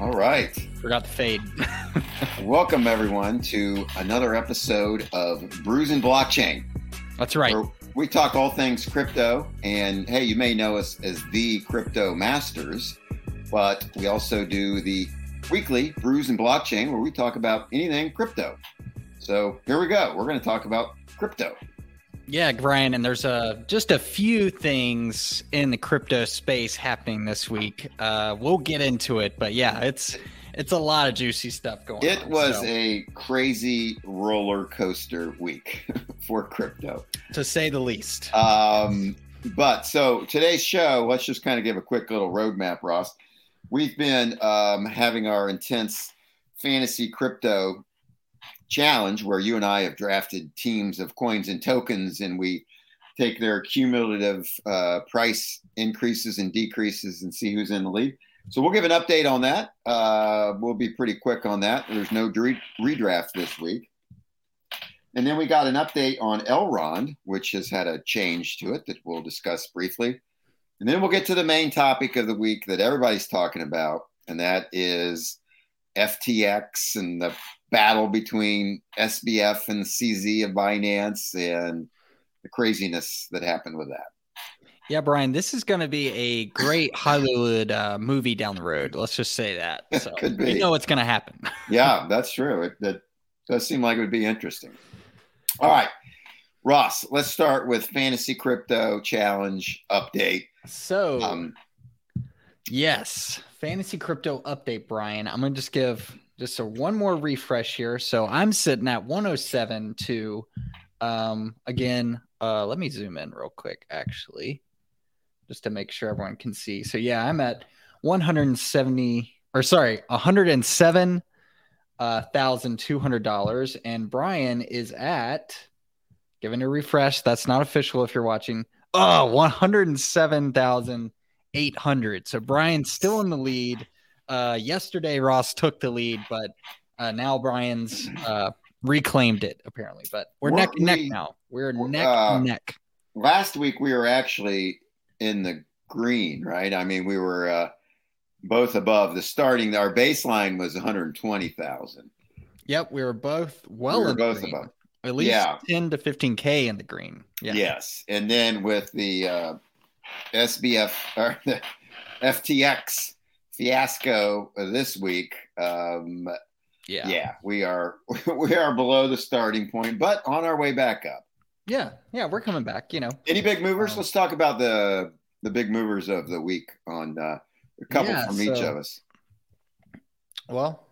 All right. Forgot the fade. Welcome, everyone, to another episode of Brews and Blockchain. That's right. We talk all things crypto. And hey, you may know us as the Crypto Masters, but we also do the weekly Brews and Blockchain where we talk about anything crypto. So here we go. We're going to talk about crypto. Yeah, Brian, and there's a just a few things in the crypto space happening this week. Uh, we'll get into it, but yeah, it's it's a lot of juicy stuff going It on. was so, a crazy roller coaster week for crypto. to say the least. Um, but so today's show, let's just kind of give a quick little roadmap, Ross. We've been um, having our intense fantasy crypto challenge where you and I have drafted teams of coins and tokens, and we take their cumulative uh, price increases and decreases and see who's in the lead. So we'll give an update on that. Uh, we'll be pretty quick on that. There's no re- redraft this week. And then we got an update on Elrond, which has had a change to it that we'll discuss briefly. And then we'll get to the main topic of the week that everybody's talking about, and that is FTX and the battle between SBF and CZ of Binance and the craziness that happened with that. Yeah, Brian, this is going to be a great Hollywood uh, movie down the road. Let's just say that. So Could be. you know what's going to happen. Yeah, that's true. It, that does seem like it would be interesting. All right, Ross, let's start with Fantasy Crypto Challenge update. So, Um, yes, fantasy crypto update, Brian. I'm going to just give just a one more refresh here. So I'm sitting at 107 to, um, again, uh, let me zoom in real quick, actually, just to make sure everyone can see. So yeah, I'm at 170 or sorry, 107 uh, thousand two hundred dollars, and Brian is at giving a refresh. That's not official if you're watching. Oh, one hundred and seven thousand eight hundred. So Brian's still in the lead. Uh, yesterday Ross took the lead, but uh, now Brian's uh, reclaimed it apparently. But we're Weren't neck and neck we- now. We're w- neck uh, and neck. last week we were actually in the green, right? I mean, we were uh, both above the starting. Our baseline was 120,000. Yep, we were both well we were both green. above. At least Yeah. ten to fifteen k in the green. Yeah. Yes, and then with the uh, SBF or the FTX fiasco this week, um, yeah, yeah, we are we are below the starting point, but on our way back up. yeah, yeah. We're coming back. You know, Any big movers? Um, Let's talk about the the big movers of the week on uh, a couple Yeah, from each of us. Well,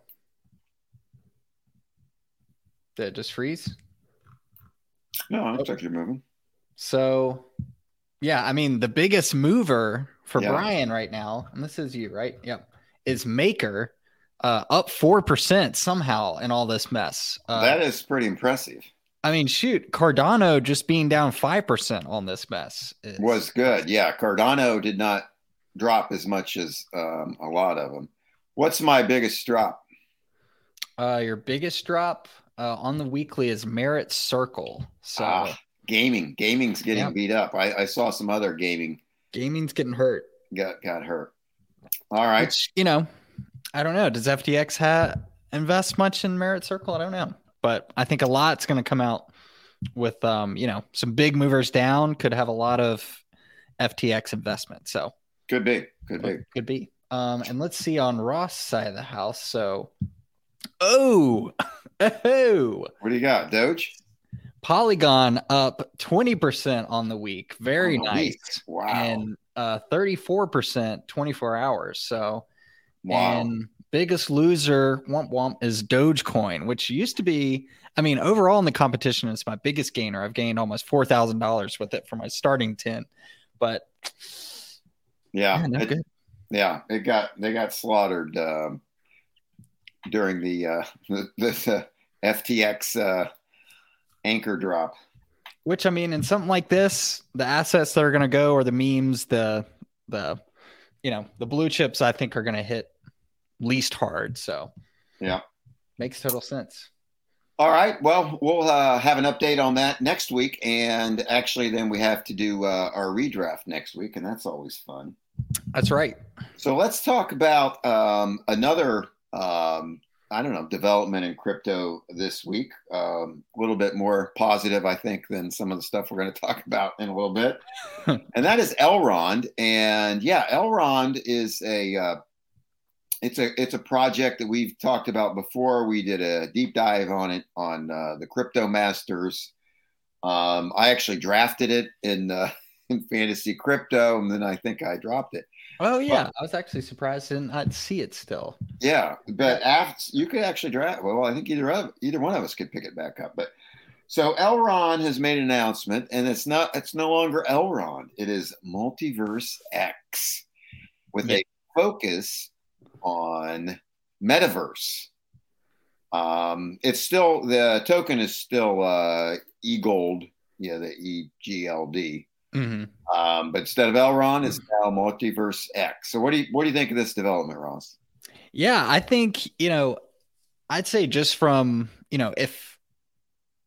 did it just freeze? No, I took you moving. So, yeah, I mean, the biggest mover for Yeah. Brian right now, and this is you, right? Yep, is Maker, uh, up four percent somehow in all this mess. Uh, that is pretty impressive. I mean, shoot, Cardano just being down five percent on this mess is- Was good. Yeah, Cardano did not drop as much as um, a lot of them. What's my biggest drop? Uh, your biggest drop uh, on the weekly is Merit Circle. So Ah, gaming. Gaming's getting Yeah. beat up. I, I saw some other gaming gaming's getting hurt. got got hurt. All right. Which you know, I don't know. Does FTX ha- invest much in Merit Circle? I don't know, but I think a lot's going to come out with um, you know, some big movers down could have a lot of FTX investment. So Could be. Could be. could be. Um, and let's see on Ross' side of the house. So, oh, oh, What do you got? Doge? Polygon up twenty percent on the week. Very the nice. week. Wow. And uh, thirty-four percent, twenty-four hours. So. wow. And biggest loser, womp womp, is Dogecoin, which used to be, I mean, overall in the competition, it's my biggest gainer. I've gained almost four thousand dollars with it for my starting ten. But yeah. yeah, no it, yeah. It got they got slaughtered um, during the uh, the, the FTX uh, anchor drop. Which I mean, in something like this, the assets that are going to go or the memes, the the you know the blue chips, I think are going to hit least hard. So Yeah. makes total sense. All right. Well, we'll uh, have an update on that next week, and actually, then we have to do uh, our redraft next week, and that's always fun. That's right. So let's talk about um, another, um, I don't know, development in crypto this week. Um, a little bit more positive, I think, than some of the stuff we're going to talk about in a little bit, and that is Elrond. And yeah, Elrond is a uh, it's a it's a project that we've talked about before. We did a deep dive on it on uh, the Crypto Masters. Um, I actually drafted it in uh, in fantasy crypto, and then I think I dropped it. Oh yeah, but, I was actually surprised I didn't see it still. Yeah, but after you could actually draft. Well, I think either of either one of us could pick it back up. But so Elrond has made an announcement, and it's not it's no longer Elrond. It is Multiverse X with yeah. a focus on Metaverse. Um, it's still the token is still uh, E Gold, yeah, the E G L D. Mm-hmm. Um, but instead of Elrond, it's now Multiverse X. So what do you what do you think of this development, Ross? Yeah, I think you know, I'd say just from you know, if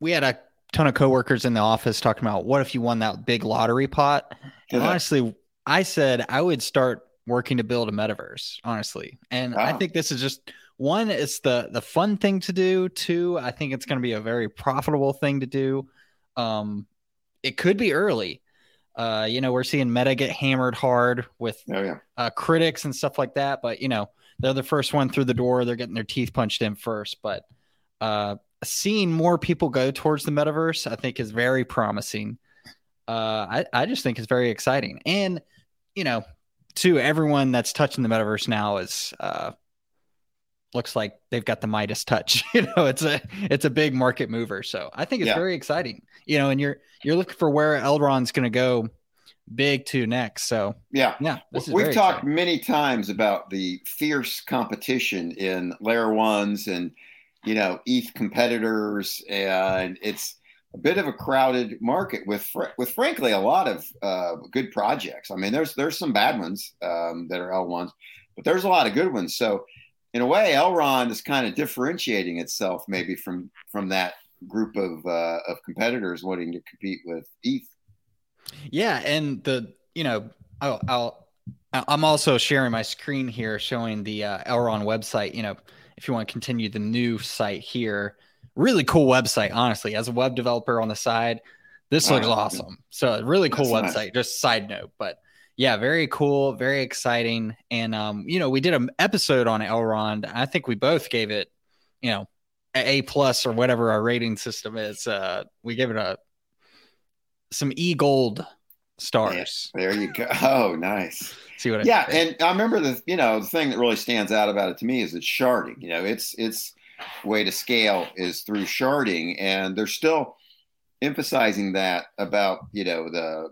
we had a ton of coworkers in the office talking about what if you won that big lottery pot, and honestly, I said I would start working to build a metaverse, honestly. And wow. I think this is just one, it's the the fun thing to do. Two, I think it's going to be a very profitable thing to do. Um, it could be early. Uh, you know, we're seeing Meta get hammered hard with oh, yeah. uh, critics and stuff like that. But you know, they're the first one through the door. They're getting their teeth punched in first. But uh, seeing more people go towards the metaverse, I think, is very promising. Uh, I I just think it's very exciting. And you know, to everyone that's touching the metaverse now is uh, looks like they've got the Midas touch. you know, it's a it's a big market mover. So I think it's yeah. very exciting. You know, and you're you're looking for where Elrond's going to go big to next. So yeah, yeah, we've talked exciting. many times about the fierce competition in layer ones and you know ETH competitors, and it's a bit of a crowded market with with frankly a lot of uh, good projects. I mean, there's there's some bad ones um, that are L ones, but there's a lot of good ones. So in a way, Elrond is kind of differentiating itself maybe from from that group of uh, of competitors wanting to compete with ETH. Yeah, and the you know I'll, I'll I'm also sharing my screen here showing the uh, Elrond website. You know, if you want to continue the new site here, really cool website, honestly. As a web developer on the side, this looks oh, awesome. So really cool website. Nice. Just side note, but yeah, very cool, very exciting. And um, you know, we did an episode on Elrond. I think we both gave it, you know, a plus or whatever our rating system is. Uh, we gave it a some E gold stars. Yeah, there you go. Oh, nice. See what? I yeah, and I remember the you know the thing that really stands out about it to me is it's sharding. You know, it's it's way to scale is through sharding, and they're still emphasizing that about you know the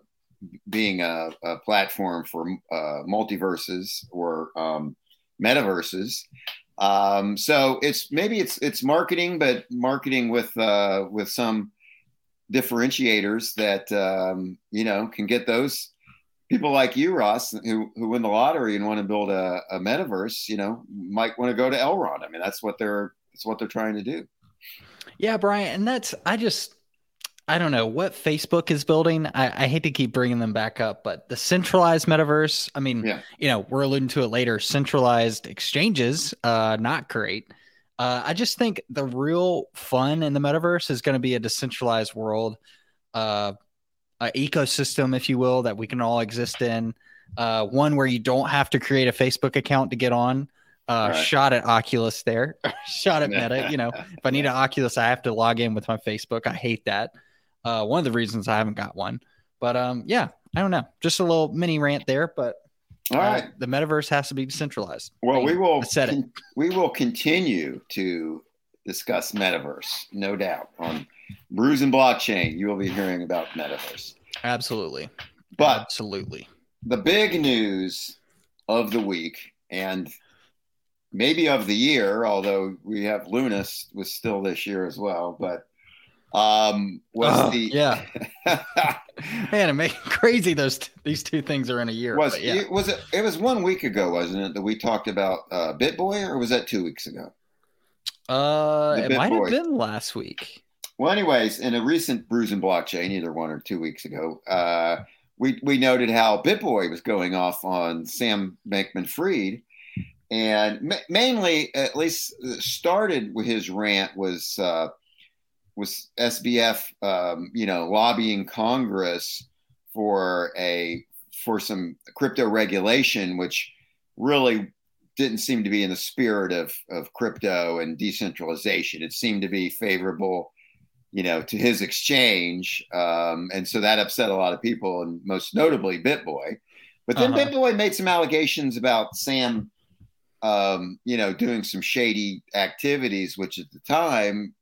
being a, a platform for uh, multiverses or um, metaverses. Um, so it's maybe it's it's marketing, but marketing with uh, with some differentiators that um, you know can get those people like you, Ross, who, who win the lottery and want to build a, a metaverse, you know, might want to go to Elrond. I mean, that's what they're it's what they're trying to do. Yeah, Brian, and that's I just I don't know what Facebook is building. I, I, hate to keep bringing them back up, but the centralized metaverse. I mean, yeah. you know, we're alluding to it later. Centralized exchanges, uh, not great. Uh, I just think the real fun in the metaverse is going to be a decentralized world, uh, an ecosystem, if you will, that we can all exist in. Uh, one where you don't have to create a Facebook account to get on uh, right. shot at Oculus there, shot at Meta. you know, if I need an Oculus, I have to log in with my Facebook. I hate that. Uh, one of the reasons I haven't got one, but um, yeah, I don't know. Just a little mini rant there, but all right, uh, the metaverse has to be decentralized. Well, we will set it. we will continue to discuss metaverse, no doubt. On Brews and Blockchain, you will be hearing about metaverse. Absolutely, but absolutely, the big news of the week, and maybe of the year, although we have Lunas was still this year as well. But um, was oh, the yeah man, it makes crazy those t- these two things are in a year. Was yeah. it was it? It was one week ago, wasn't it? That we talked about uh, BitBoy, or was that two weeks ago? Uh, it might have been last week. Well, anyways, in a recent Brews and Blockchain, either one or two weeks ago, uh, we we noted how BitBoy was going off on Sam Bankman-Fried, and ma- mainly, at least, started with his rant was uh, was SBF, um, you know, lobbying Congress for a for some crypto regulation, which really didn't seem to be in the spirit of of crypto and decentralization. It seemed to be favorable, you know, to his exchange, um, and so that upset a lot of people, and most notably BitBoy. But then uh-huh. BitBoy made some allegations about Sam, um, you know, doing some shady activities, which at the time,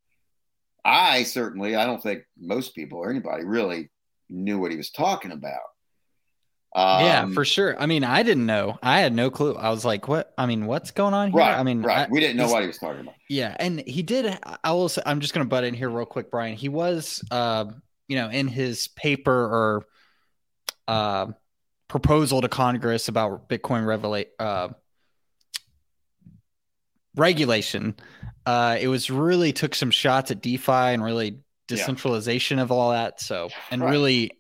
I certainly, I don't think most people or anybody really knew what he was talking about. Um, yeah, for sure. I mean, I didn't know. I had no clue. I was like, "What? I mean, what's going on here?" Right. I mean, right. I, we didn't know what he was talking about. Yeah, and he did. I will. Say, I'm just going to butt in here real quick, Brian. He was, uh, you know, in his paper or uh, proposal to Congress about Bitcoin revelate uh, regulation. Uh, it was really took some shots at DeFi and really decentralization yeah. of all that. So, and right. really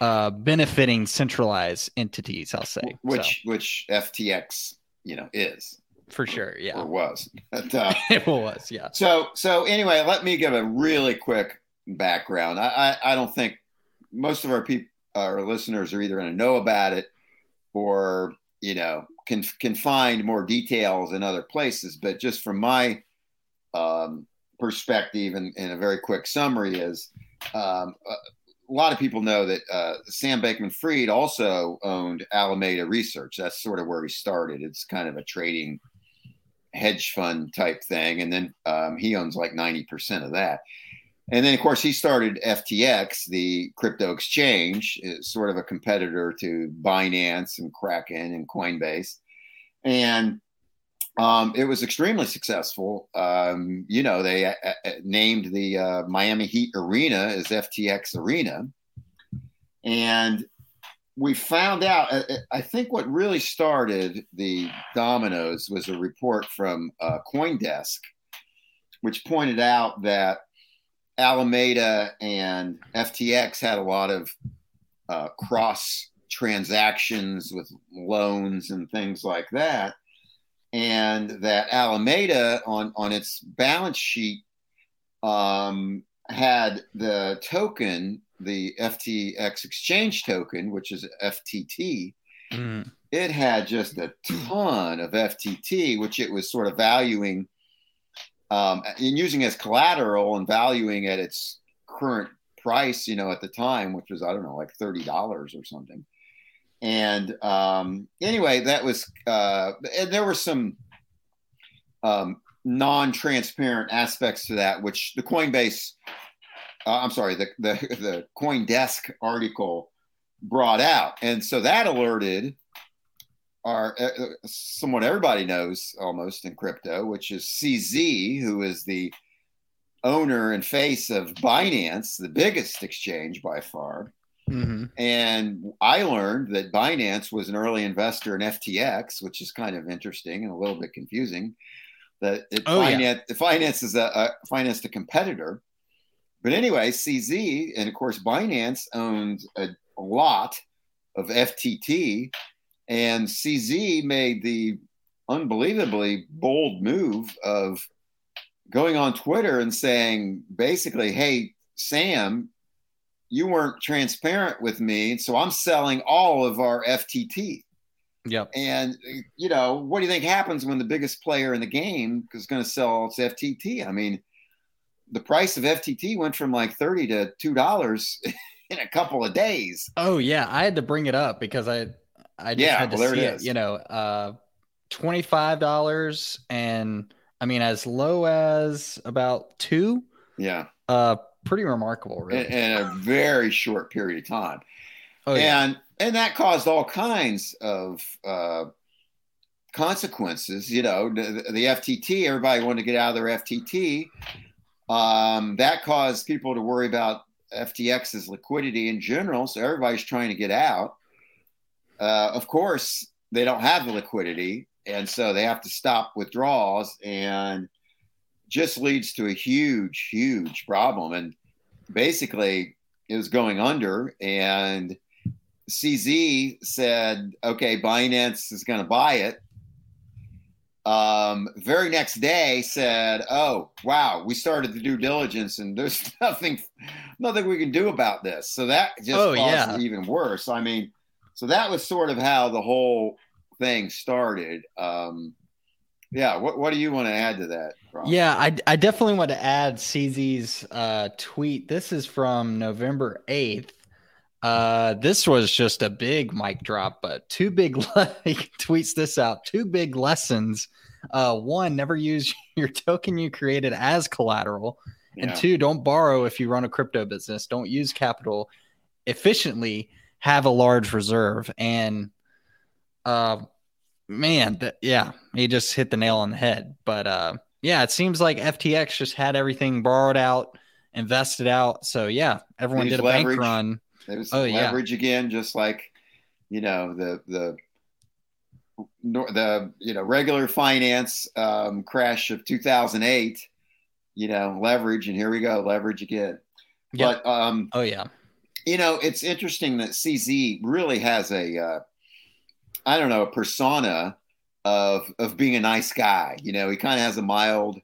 uh, benefiting centralized entities, I'll say. Which so. which FTX, you know, is for sure. Yeah, or was. But, uh, it was. Yeah. So so anyway, let me give a really quick background. I I, I don't think most of our people, our listeners, are either going to know about it or you know can can find more details in other places. But just from my um, perspective and, and a very quick summary is um, a lot of people know that uh, Sam Bankman Fried also owned Alameda Research. That's sort of where he started. It's kind of a trading hedge fund type thing. And then um, he owns like 90% of that. And then, of course, he started FTX, the crypto exchange, sort of a competitor to Binance and Kraken and Coinbase. And um, it was extremely successful. Um, you know, they uh, uh named the uh, Miami Heat Arena as FTX Arena. And we found out, uh, uh, I think what really started the dominoes was a report from uh, Coindesk, which pointed out that Alameda and FTX had a lot of cross transactions with loans and things like that and that Alameda on on its balance sheet um, had the token, the FTX exchange token, which is FTT. Mm. It had just a ton of FTT, which it was sort of valuing um, and using as collateral and valuing at its current price, you know, at the time, which was I don't know, like thirty dollars or something. And um, anyway, that was, uh, and there were some um, non transparent aspects to that, which the Coinbase, uh, I'm sorry, the, the, the Coindesk article brought out. And so that alerted our, uh, uh someone everybody knows almost in crypto, which is CZ, who is the owner and face of Binance, the biggest exchange by far. Mm-hmm. And I learned that Binance was an early investor in FTX, which is kind of interesting and a little bit confusing. That it oh, finance, yeah. finance is a, a financed a competitor. But anyway, CZ and of course Binance owns a, a lot of FTT, and CZ made the unbelievably bold move of going on Twitter and saying basically, "Hey, Sam, you weren't transparent with me, so I'm selling all of our FTT. Yep. And you know, what do you think happens when the biggest player in the game is going to sell its FTT? I mean, the price of FTT went from like thirty to two dollars in a couple of days. Oh yeah, I had to bring it up because I I just yeah, had to well, see it, it. You know, uh, twenty five dollars and I mean as low as about two. Yeah. Uh, pretty remarkable, really. In, in a very short period of time. Oh, yeah. And and that caused all kinds of uh, consequences. You know, the, the, FTT, everybody wanted to get out of their FTT. Um, that caused people to worry about FTX's liquidity in general. So everybody's trying to get out. Uh, of course, they don't have the liquidity, and so they have to stop withdrawals. And just leads to a huge, huge problem. And basically, it was going under, and CZ said, "Okay, Binance is going to buy it." Um, very next day, said, "Oh, wow, we started the due diligence, and there's nothing, nothing we can do about this." So that just oh, caused yeah. it even worse. I mean, so that was sort of how the whole thing started. Um, yeah, what what do you want to add to that? Yeah, I, I definitely want to add CZ's uh, tweet. This is from November eighth. Uh, this was just a big mic drop, but two big le- tweets this out. Two big lessons. Uh, one, never use your token you created as collateral, yeah. and two, don't borrow if you run a crypto business. Don't use capital efficiently. Have a large reserve and uh man, th- yeah, he just hit the nail on the head. But uh, yeah, it seems like FTX just had everything borrowed out, invested out. So yeah, everyone did a leverage. bank run. It was oh, leverage yeah. again, just like you know the the the you know regular finance um, crash of 2008. You know, leverage, and here we go, leverage again. Yep. But um, oh yeah, you know, it's interesting that CZ really has a uh, I don't know, a persona of of being a nice guy. You know, he kind of has a mild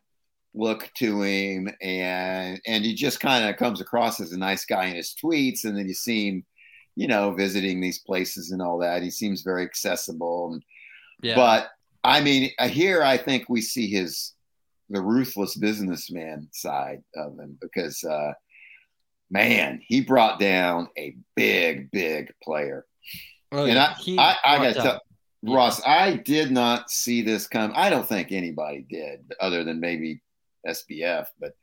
look to him, and and he just kind of comes across as a nice guy in his tweets, and then you see him, you know, visiting these places and all that. He seems very accessible, and, yeah. but I mean, here I think we see his the ruthless businessman side of him because. uh man, he brought down a big, big player. Oh, and I, I, I got to tell Ross, I did not see this come. I don't think anybody did, other than maybe SBF, but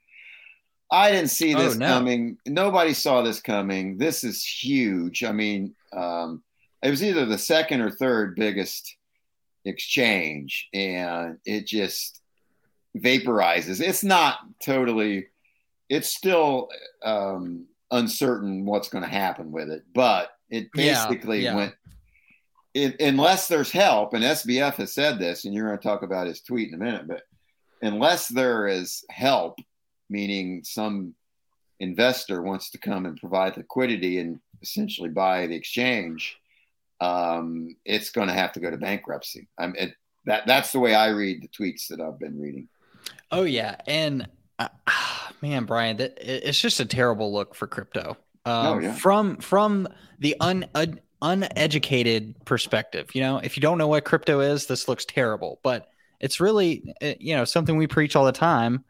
I didn't see oh, this oh, no. coming. Nobody saw this coming. This is huge. I mean, um, it was either the second or third biggest exchange, and it just vaporizes. It's not totally. It's still um, uncertain what's going to happen with it, but it basically yeah, yeah. went it, unless there's help, and SBF has said this, and you're going to talk about his tweet in a minute, but unless there is help, meaning some investor wants to come and provide liquidity and essentially buy the exchange, um, it's going to have to go to bankruptcy. I'm it, that that's the way I read the tweets that I've been reading. Oh yeah, and uh, man, Brian, that it's just a terrible look for crypto. Um, oh, yeah. From from the un, un uneducated perspective. You know, if you don't know what crypto is, this looks terrible, but it's really, you know, something we preach all the time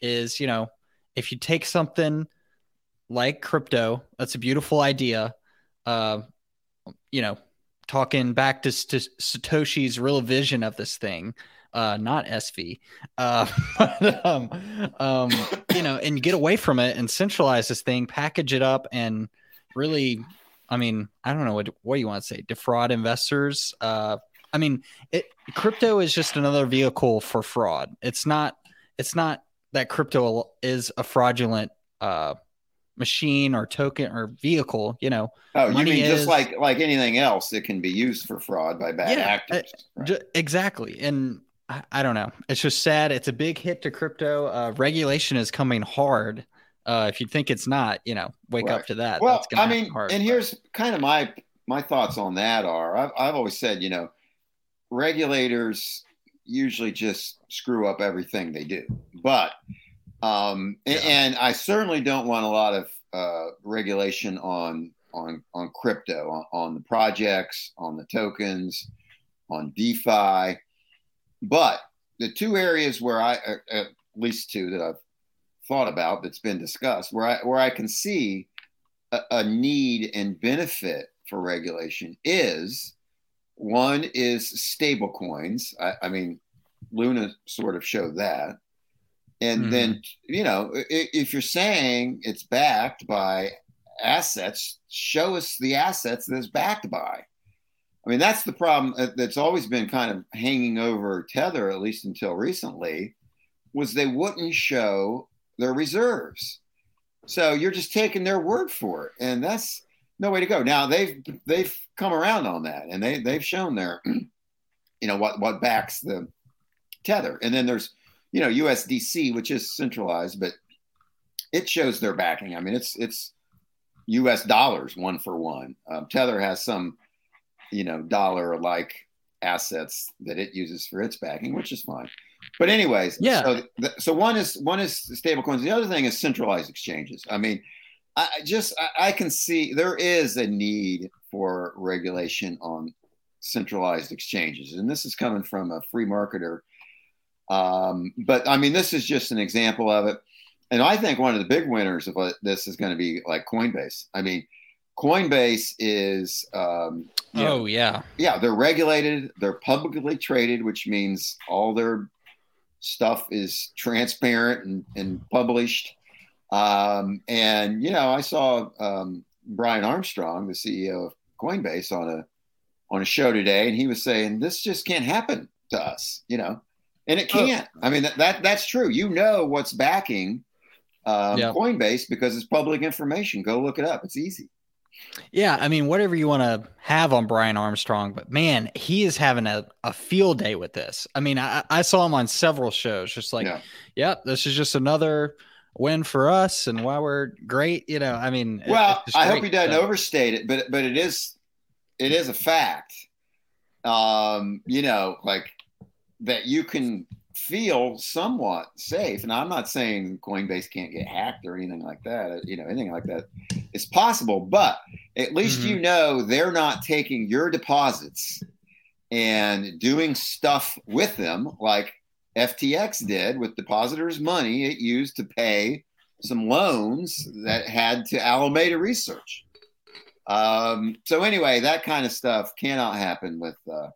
is, you know, if you take something like crypto, that's a beautiful idea. Uh, you know, talking back to, to Satoshi's real vision of this thing, uh, not SV, uh, but, um, um, you know, and get away from it and centralize this thing, package it up, and really I mean, I don't know what what you want to say. Defraud investors. Uh, I mean, it crypto is just another vehicle for fraud. It's not. It's not that crypto is a fraudulent uh, machine or token or vehicle. You know. Oh, you mean is, just like like anything else, it can be used for fraud by bad yeah, actors. Right? J- exactly, and I, I, don't know. It's just sad. It's a big hit to crypto. Uh, regulation is coming hard uh, if you think it's not, you know, wake right. up to that. Well, I mean, hard, and but. here's kind of my my thoughts on that are I've, I've always said, you know, regulators usually just screw up everything they do, but um, yeah. and, and, I certainly don't want a lot of uh, regulation on on on crypto, on, on the projects, on the tokens, on DeFi, but the two areas where I, uh, at least two that I've thought about that's been discussed where I where I can see a, a need and benefit for regulation is one is stable coins. I, I mean, Luna sort of showed that. And mm-hmm. then, you know, if, if you're saying it's backed by assets, show us the assets that it's backed by. I mean, that's the problem that's always been kind of hanging over Tether, at least until recently, was they wouldn't show their reserves. So you're just taking their word for it, and that's no way to go. Now they've they've come around on that, and they they've shown their, you know, what what backs the tether. And then there's you know, USDC, which is centralized, but it shows their backing. I mean, it's it's U.S. dollars one for one. Um, Tether has some, you know, dollar like assets that it uses for its backing, which is fine. But anyways, yeah. So, so one is one is stable coins. The other thing is centralized exchanges. I mean, I just I, I can see there is a need for regulation on centralized exchanges, and this is coming from a free marketer. Um, but I mean, this is just an example of it. And I think one of the big winners of this is going to be like Coinbase. I mean, Coinbase is. Um, oh yeah, yeah. They're regulated. They're publicly traded, which means all their stuff is transparent and, and published. Um, and you know, I saw um, Brian Armstrong, the CEO of Coinbase, on a on a show today, and he was saying this just can't happen to us. You know, and it oh. can't. I mean, that, that that's true. You know what's backing um, yep. Coinbase because it's public information. Go look it up. It's easy. Yeah, I mean, whatever you want to have on Brian Armstrong, but man, he is having a, a field day with this. I mean, I, I saw him on several shows, just like, yeah. yep, this is just another win for us, and why we're great. You know, I mean, well, I hope he doesn't so. overstate it, but but it is it is a fact. Um, you know, like that you can feel somewhat safe. And I'm not saying Coinbase can't get hacked or anything like that. You know, anything like that is possible, but at least mm-hmm. you know they're not taking your deposits and doing stuff with them like FTX did with depositors' money it used to pay some loans that had to Alameda Research. Um, so anyway, that kind of stuff cannot happen with uh,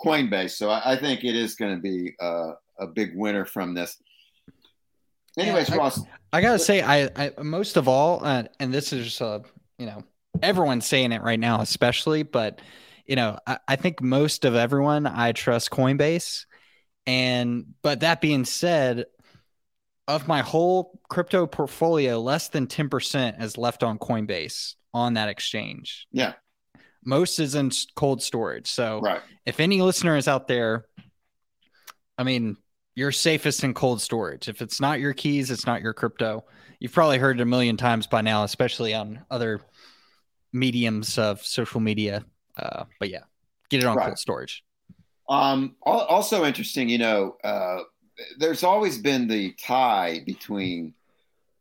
Coinbase. So I, I, think it is going to be uh, a big winner from this. Anyways, yeah, Ross, I, I, gotta say, I, I most of all, uh, and this is just a you know everyone's saying it right now, especially, but you know, I, I think most of everyone I trust Coinbase, and but that being said, of my whole crypto portfolio, less than ten percent is left on Coinbase on that exchange. Yeah. Most is in cold storage. So right. if any listener is out there, I mean, you're safest in cold storage. If it's not your keys, it's not your crypto. You've probably heard it a million times by now, especially on other mediums of social media. Uh, but yeah, get it on right. cold storage. Um, also interesting, you know, uh, there's always been the tie between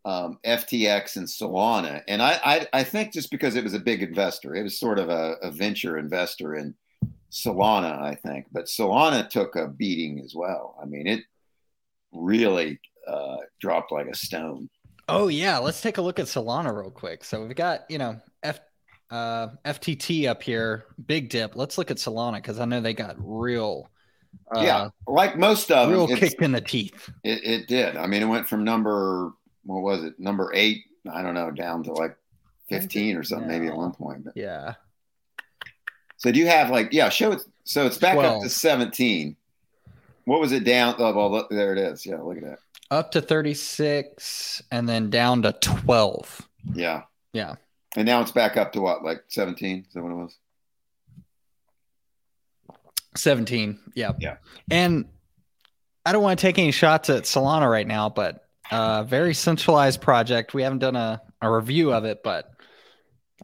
um, FTX and Solana, and I, I, I think just because it was a big investor, it was sort of a, a venture investor in Solana, I think, but Solana took a beating as well. I mean, it really uh, dropped like a stone. Oh yeah, let's take a look at Solana real quick. So we've got you know F uh, FTT up here, big dip. Let's look at Solana because I know they got real. Uh, yeah, like most of real them, kicked in the teeth. It, it did. I mean, it went from number what was it, number eight? I don't know, down to like fifteen or something, maybe at one point. But. Yeah, so do you have like yeah? Show it. So it's back 12. up to seventeen. What was it down? Oh, well, there it is. Yeah, look at that. Up to thirty six, and then down to twelve. Yeah. Yeah. And now it's back up to what, like seventeen? Is that what it was? 17 yeah yeah and i don't want to take any shots at solana right now but uh very centralized project we haven't done a, a review of it but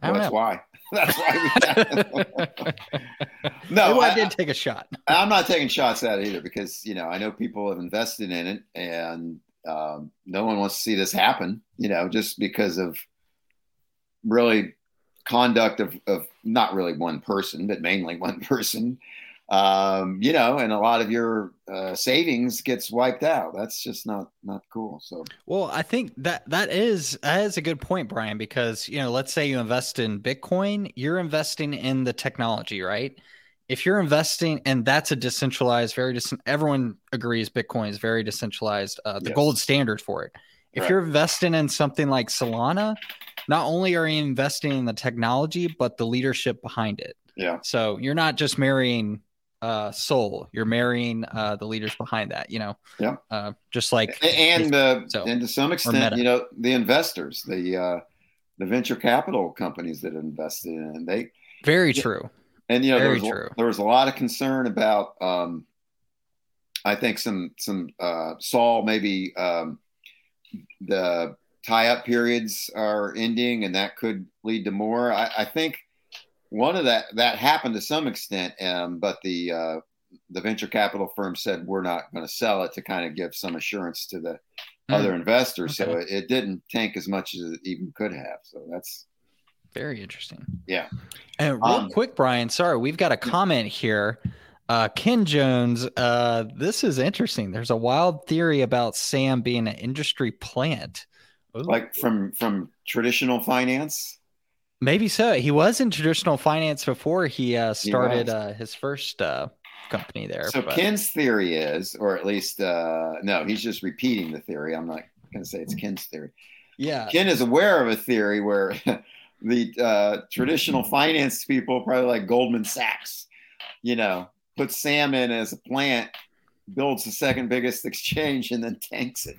well, that's know. why That's why we. no, I, I, did take a shot. I'm not taking shots at it either because you know I know people have invested in it, and um, no one wants to see this happen. You know, just because of really conduct of, of not really one person, but mainly one person um, you know, and a lot of your uh, savings gets wiped out. That's just not not cool. So, well, I think that that is that is a good point, Brian, because you know, let's say you invest in Bitcoin, you're investing in the technology, right? If you're investing, and that's a decentralized, very dis- everyone agrees Bitcoin is very decentralized, uh, the yes. gold standard for it. If right. you're investing in something like Solana, not only are you investing in the technology, but the leadership behind it. Yeah. So you're not just marrying uh, SOL. You're marrying uh, the leaders behind that. You know, yeah. Uh, just like and uh, so, and to some extent, you know, the investors, the uh, the venture capital companies that invested in they very true. And you know, there was, true. there was a lot of concern about um, I think some some uh, SOL maybe um, the tie-up periods are ending, and that could lead to more. I, I think one of that that happened to some extent, um, but the uh, the venture capital firm said we're not going to sell it to kind of give some assurance to the mm. other investors. Okay. So it, it, didn't tank as much as it even could have. So that's very interesting. Yeah. And real um, quick, Brian, sorry, we've got a comment here. Uh, Ken Jones, uh, this is interesting. There's a wild theory about Sam being an industry plant. Ooh. Like from from traditional finance? Maybe so. He was in traditional finance before he uh, started he uh, his first uh, company there. So but. Ken's theory is, or at least uh, no, he's just repeating the theory. I'm not going to say it's Ken's theory. Yeah, Ken is aware of a theory where the uh, traditional finance people, probably like Goldman Sachs, you know, put Sam in as a plant, builds the second biggest exchange, and then tanks it.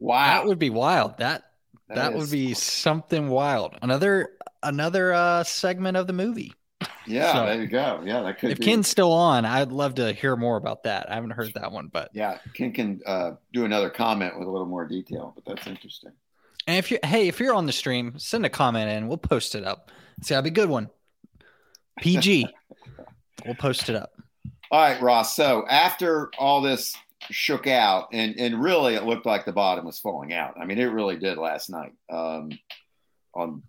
Wow, that would be wild. That that, that would be something wild. Another another uh, segment of the movie. Yeah, so, there you go. Yeah, that could. If be. Ken's still on, I'd love to hear more about that. I haven't heard that one, but yeah, Ken can uh, do another comment with a little more detail. But that's interesting. And if you hey, if you're on the stream, send a comment in. We'll post it up. See, that'd be a good one. PG. we'll post it up. All right, Ross. So after all this shook out, and and really, it looked like the bottom was falling out. I mean, it really did last night. Um, on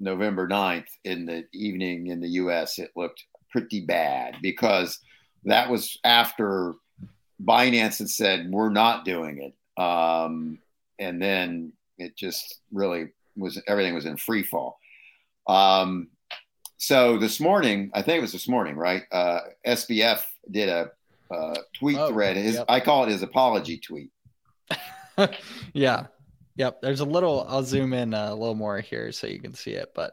November 9th in the evening in the US, it looked pretty bad because that was after Binance had said, we're not doing it. Um, and then it just really was, everything was in free fall. Um, so this morning, I think it was this morning, right? Uh, SBF did a uh, tweet oh, thread. His, yep. I call it his apology tweet. yeah. Yep. There's a little, I'll zoom in a little more here so you can see it, but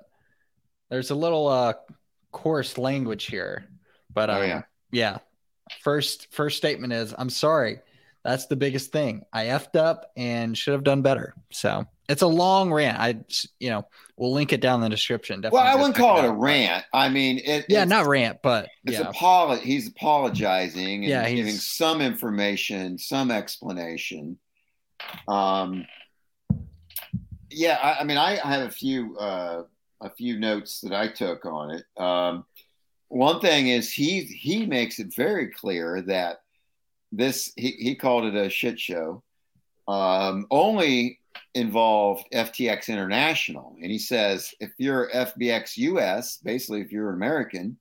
there's a little uh coarse language here. But um, oh, yeah. yeah. First first statement is I'm sorry. That's the biggest thing. I effed up and should have done better. So it's a long rant. I, you know, we'll link it down in the description. Definitely well, I wouldn't call it, it a rant. I mean, it, yeah, not rant, but it's yeah. apolo- He's apologizing and yeah, he's giving some information, some explanation. Um, yeah, I, I mean, I, I, have a few uh, a few notes that I took on it. Um, one thing is he he makes it very clear that this he, he called it a shit show. Um, only involved FTX International, and he says if you're FTX US, basically if you're an American,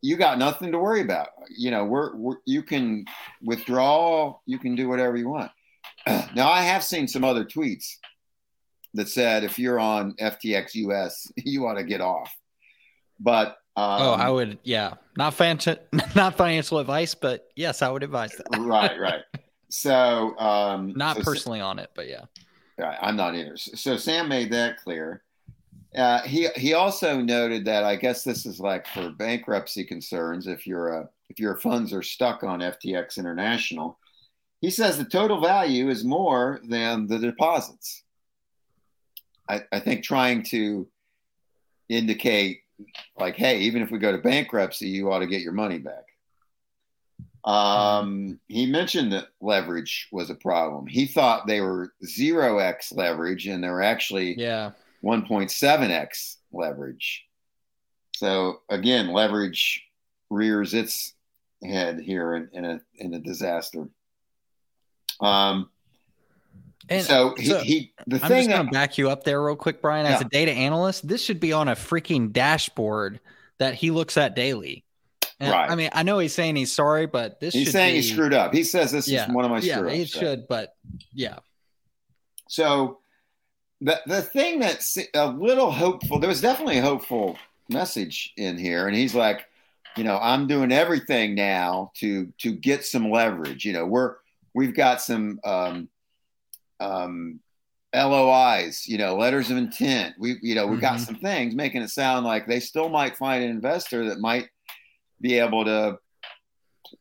you got nothing to worry about. You know, we're, we're you can withdraw, you can do whatever you want. now I have seen some other tweets that said if you're on FTX US, you ought to get off. But um, oh, I would, yeah, not financial, not financial advice, but yes, I would advise that. right, right. So, um, not so, personally on it, but yeah, I'm not either. So Sam made that clear. Uh, he he also noted that I guess this is like for bankruptcy concerns. If you're a if your funds are stuck on FTX International, he says the total value is more than the deposits. I, I think trying to indicate like, hey, even if we go to bankruptcy, you ought to get your money back. Um, he mentioned that leverage was a problem. He thought they were zero x leverage, and they were actually yeah 1.7x leverage. So again, leverage rears its head here in, in a in a disaster. Um, and so he, so he the I'm thing just gonna back you up there real quick, Brian. As yeah. a data analyst, this should be on a freaking dashboard that he looks at daily. And, right. I mean, I know he's saying he's sorry, but this he's saying be, he screwed up. He says this yeah, is one of my yeah, screw ups. he should, but yeah. So the the thing that's a little hopeful, there was definitely a hopeful message in here, and he's like, you know, I'm doing everything now to to get some leverage. You know, we're we've got some um, um, LOIs, you know, letters of intent. We, you know, we've got mm-hmm. some things making it sound like they still might find an investor that might be able to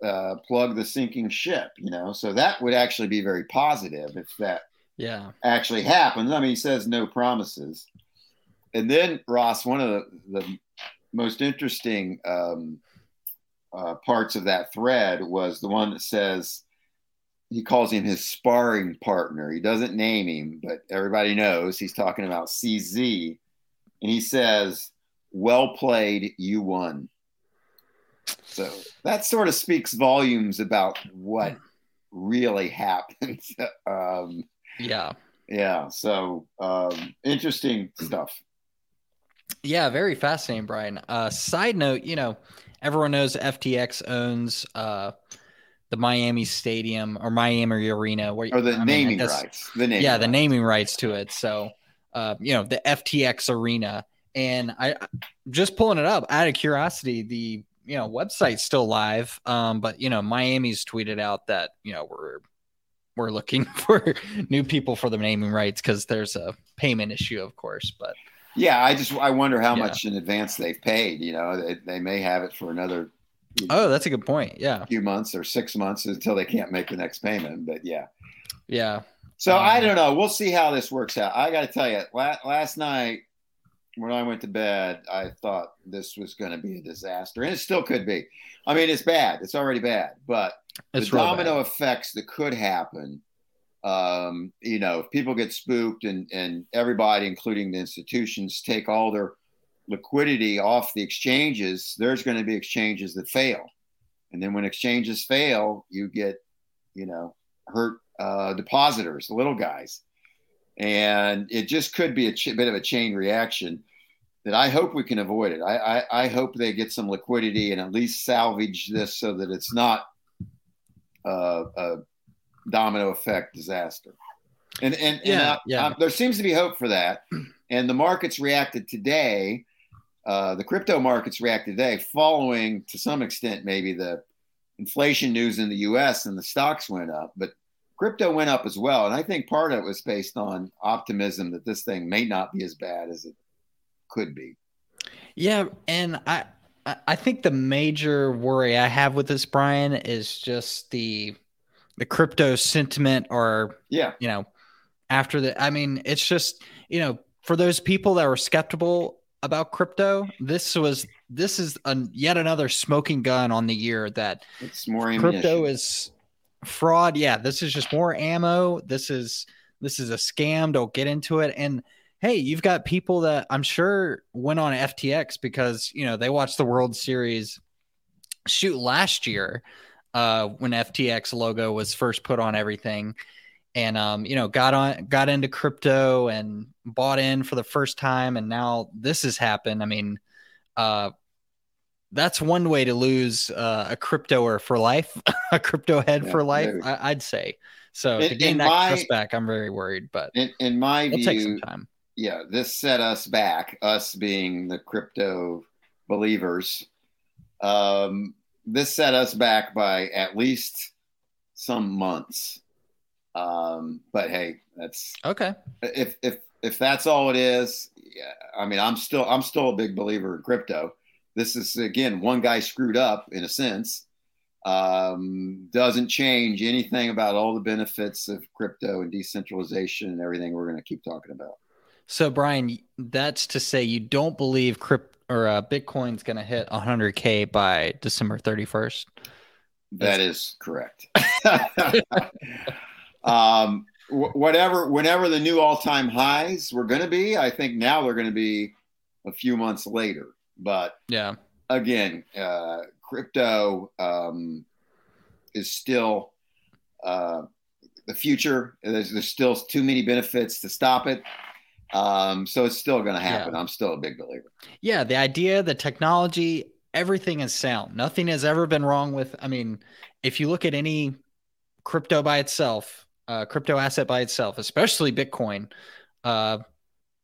uh, plug the sinking ship, you know. So that would actually be very positive if that yeah actually happens. I mean, he says no promises. And then Ross, one of the, the most interesting um, uh, parts of that thread was the one that says he calls him his sparring partner. He doesn't name him, but everybody knows he's talking about CZ. And he says, Well played, you won. So that sort of speaks volumes about what really happened. um, yeah. Yeah. So um, interesting stuff. Yeah, very fascinating, Brian. Uh, side note, you know, everyone knows FTX owns uh, the Miami Stadium or Miami Arena, where or the I naming mean, rights. The naming yeah, rights. the naming rights to it. So, uh, you know, the FTX Arena, and I just pulling it up out of curiosity. The you know website's still live, um, but you know Miami's tweeted out that you know we're we're looking for new people for the naming rights because there's a payment issue, of course, but. Yeah, I just I wonder how yeah. much in advance they've paid. You know, they, they may have it for another Oh, that's a good point. Yeah. A few months or six months until they can't make the next payment. But yeah. Yeah. So um, I don't know. We'll see how this works out. I got to tell you, last, last night when I went to bed, I thought this was going to be a disaster, and it still could be. I mean, it's bad. It's already bad, but the domino bad. effects that could happen. Um, you know, if people get spooked and and everybody, including the institutions, take all their liquidity off the exchanges, there's going to be exchanges that fail. And then when exchanges fail, you get, you know, hurt uh, depositors, the little guys. And it just could be a ch- bit of a chain reaction that I hope we can avoid it. I, I, I, hope they get some liquidity and at least salvage this so that it's not uh, a domino effect disaster. And, and, yeah, and I, yeah. I, there seems to be hope for that. And the markets reacted today uh, the crypto markets reacted today, following to some extent maybe the inflation news in the U.S. and the stocks went up, but crypto went up as well. And I think part of it was based on optimism that this thing may not be as bad as it could be. Yeah, and I I think the major worry I have with this, Brian, is just the the crypto sentiment, or yeah, you know, after the. I mean, it's just you know, for those people that were skeptical about crypto. This was this is a, yet another smoking gun on the year that it's more ammunition. crypto is fraud. Yeah, this is just more ammo. This is this is a scam. Don't get into it. And hey, you've got people that I'm sure went on FTX because you know they watched the World Series shoot last year uh, when FTX logo was first put on everything and um, you know got on got into crypto and bought in for the first time and now this has happened. I mean uh, that's one way to lose uh, a cryptoer for life a crypto head yeah, for life I, would say. So in, to gain that my, trust back i'm very worried but in, in my view take some time. yeah this set us back us being the crypto believers. Um, this set us back by at least some months um, but hey, that's okay. If if if that's all it is, yeah, I mean, I'm still I'm still a big believer in crypto. This is again one guy screwed up in a sense. Um, doesn't change anything about all the benefits of crypto and decentralization and everything we're going to keep talking about. So, Brian, that's to say you don't believe crypto or uh, Bitcoin's going to hit 100k by December 31st. That is correct. um, whatever, whenever the new all-time highs were going to be, I think now they're going to be a few months later. But yeah, again, uh, crypto um, is still uh, the future. There's, there's, still too many benefits to stop it. Um, so it's still going to happen. Yeah. I'm still a big believer. Yeah, the idea, the technology, everything is sound. Nothing has ever been wrong with. I mean, if you look at any crypto by itself, uh, crypto asset by itself, especially Bitcoin, uh,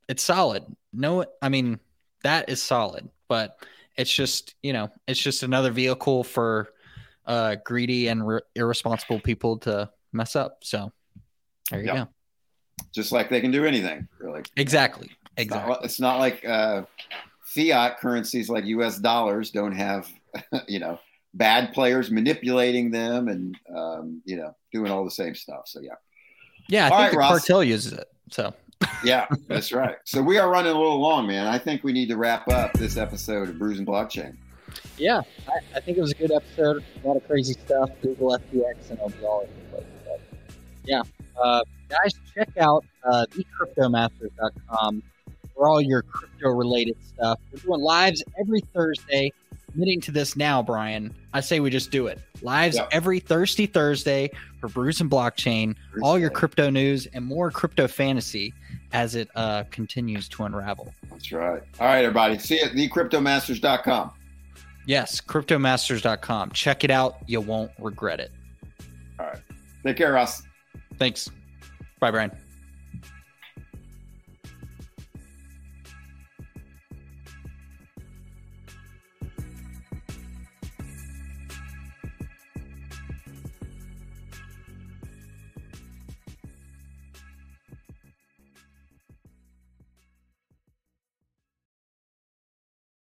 it's solid. No, I mean that is solid, but it's just you know it's just another vehicle for uh, greedy and re- irresponsible people to mess up. So there you yep. go. Just like they can do anything, really. Exactly. Exactly. It's not, it's not like uh, fiat currencies like U.S. dollars don't have, you know, bad players manipulating them and um, you know doing all the same stuff. So yeah. Yeah, I all think right, the Ross. cartel uses it. So yeah, that's right. So we are running a little long, man. I think we need to wrap up this episode of Brews and Blockchain. Yeah, I, I, think it was a good episode. A lot of crazy stuff. Google FTX and it'll be all over the place. But yeah, uh, guys, check out uh, thecryptomasters.com for all your crypto related stuff. We're doing lives every Thursday. Committing to this now, Brian. I say we just do it. Lives yep. every Thirsty Thursday for Brews and Blockchain. Thursday. All your crypto news and more crypto fantasy as it uh, continues to unravel. That's right. All right, everybody. See you at thecryptomasters.com. Yes, cryptomasters.com. Check it out. You won't regret it. All right. Take care, Ross. Thanks. Bye, Brian.